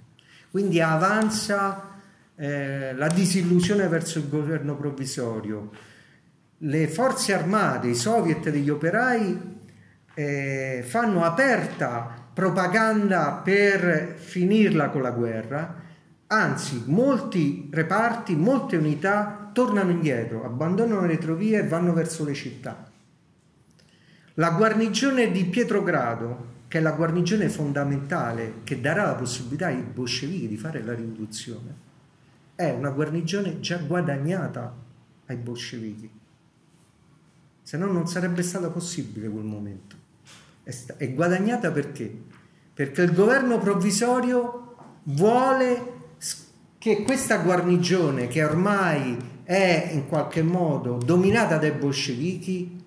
Quindi avanza eh, la disillusione verso il governo provvisorio. Le forze armate, i soviet degli operai eh, fanno aperta propaganda per finirla con la guerra, anzi molti reparti, molte unità tornano indietro, abbandonano le trovie e vanno verso le città. La guarnigione di Pietrogrado che è la guarnigione fondamentale che darà la possibilità ai bolscevichi di fare la rivoluzione, è una guarnigione già guadagnata ai bolscevichi. Se no non sarebbe stato possibile quel momento. È, sta- è guadagnata perché? Perché il governo provvisorio vuole che questa guarnigione, che ormai è in qualche modo dominata dai bolscevichi,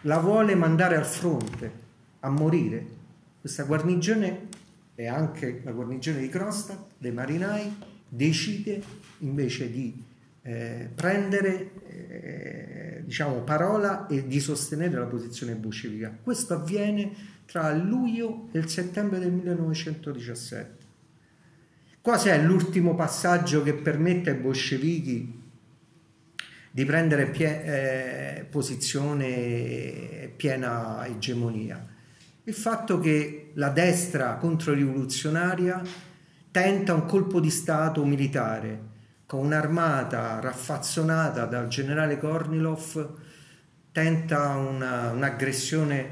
la vuole mandare al fronte a morire questa guarnigione e anche la guarnigione di Kronstadt, dei marinai, decide invece di eh, prendere eh, diciamo, parola e di sostenere la posizione bolscevica. Questo avviene tra luglio e il settembre del 1917. Quasi è l'ultimo passaggio che permette ai bolscevichi di prendere pie- eh, posizione piena egemonia il fatto che la destra controrivoluzionaria tenta un colpo di Stato militare con un'armata raffazzonata dal generale Kornilov, tenta una, un'aggressione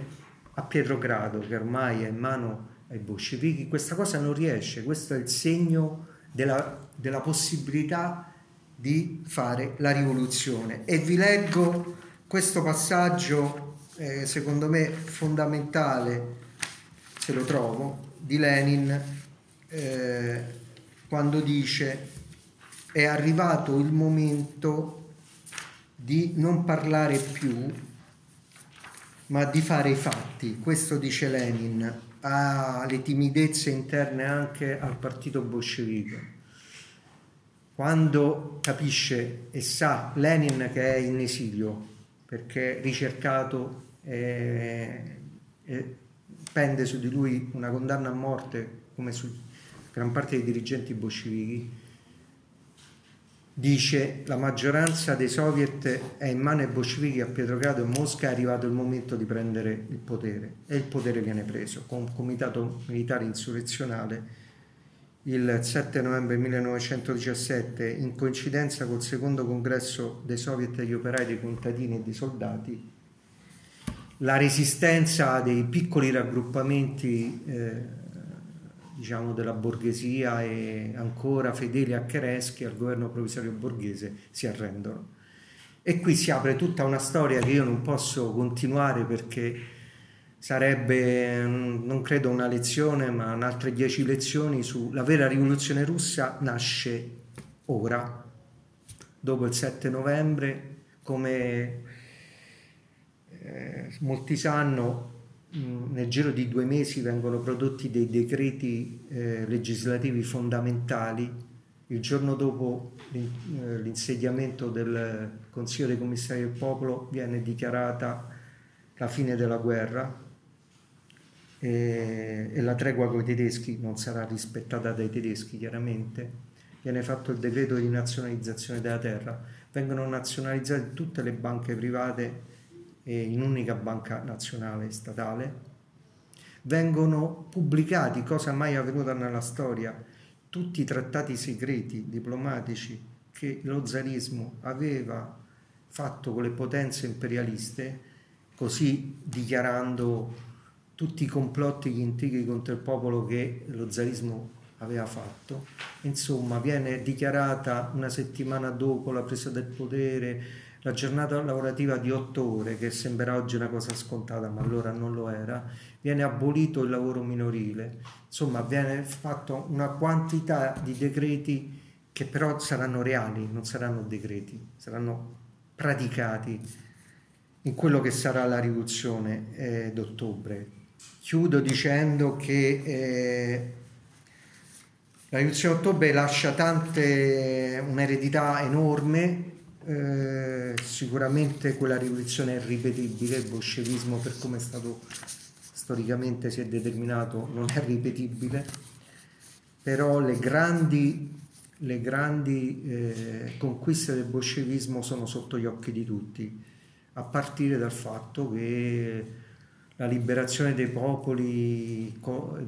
a Pietrogrado che ormai è in mano ai bolscevichi. Questa cosa non riesce, questo è il segno della, della possibilità di fare la rivoluzione. E vi leggo questo passaggio eh, secondo me fondamentale, se lo trovo, di Lenin eh, quando dice è arrivato il momento di non parlare più ma di fare i fatti. Questo dice Lenin, ha le timidezze interne anche al partito bolscevico. Quando capisce e sa Lenin che è in esilio perché ricercato e, e pende su di lui una condanna a morte come su gran parte dei dirigenti bolscevichi, dice la maggioranza dei soviet è in mano ai bolscevichi a Pietrogrado e Mosca, è arrivato il momento di prendere il potere e il potere viene preso con un comitato militare insurrezionale il 7 novembre 1917 in coincidenza col secondo congresso dei soviet degli operai, dei contadini e dei soldati la resistenza dei piccoli raggruppamenti eh, diciamo della borghesia e ancora fedeli a Kereschi, al governo provvisorio borghese, si arrendono. E qui si apre tutta una storia che io non posso continuare perché sarebbe, non credo una lezione, ma un'altre dieci lezioni sulla vera rivoluzione russa nasce ora, dopo il 7 novembre, come eh, molti sanno, mh, nel giro di due mesi vengono prodotti dei decreti eh, legislativi fondamentali. Il giorno dopo eh, l'insediamento del Consiglio dei Commissari del Popolo viene dichiarata la fine della guerra e, e la tregua con i tedeschi non sarà rispettata dai tedeschi chiaramente. Viene fatto il decreto di nazionalizzazione della terra, vengono nazionalizzate tutte le banche private in un'unica banca nazionale statale, vengono pubblicati, cosa mai avvenuta nella storia, tutti i trattati segreti diplomatici che lo zarismo aveva fatto con le potenze imperialiste, così dichiarando tutti i complotti, gli intrighi contro il popolo che lo zarismo aveva fatto. Insomma, viene dichiarata una settimana dopo la presa del potere la giornata lavorativa di otto ore, che sembra oggi una cosa scontata, ma allora non lo era, viene abolito il lavoro minorile, insomma viene fatta una quantità di decreti che però saranno reali, non saranno decreti, saranno praticati in quello che sarà la rivoluzione eh, d'ottobre. Chiudo dicendo che eh, la rivoluzione d'ottobre lascia tante, un'eredità enorme, eh, sicuramente quella rivoluzione è ripetibile, il bolscevismo per come è stato storicamente si è determinato non è ripetibile, però le grandi, le grandi eh, conquiste del bolscevismo sono sotto gli occhi di tutti, a partire dal fatto che la liberazione dei popoli,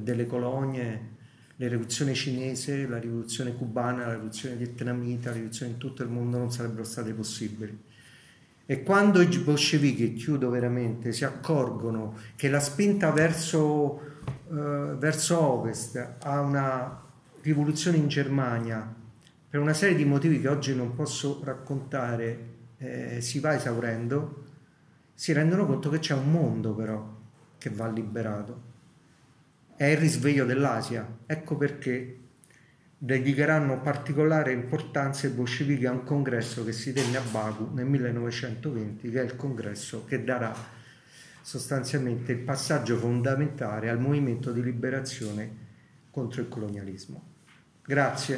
delle colonie, la rivoluzione cinese, la rivoluzione cubana, la rivoluzione vietnamita, la rivoluzione in tutto il mondo non sarebbero state possibili. E quando i bolscevichi, chiudo veramente, si accorgono che la spinta verso, eh, verso ovest ha una rivoluzione in Germania, per una serie di motivi che oggi non posso raccontare, eh, si va esaurendo, si rendono conto che c'è un mondo però che va liberato è il risveglio dell'Asia. Ecco perché dedicheranno particolare importanza i bolscevichi a un congresso che si tenne a Baku nel 1920, che è il congresso che darà sostanzialmente il passaggio fondamentale al movimento di liberazione contro il colonialismo. Grazie.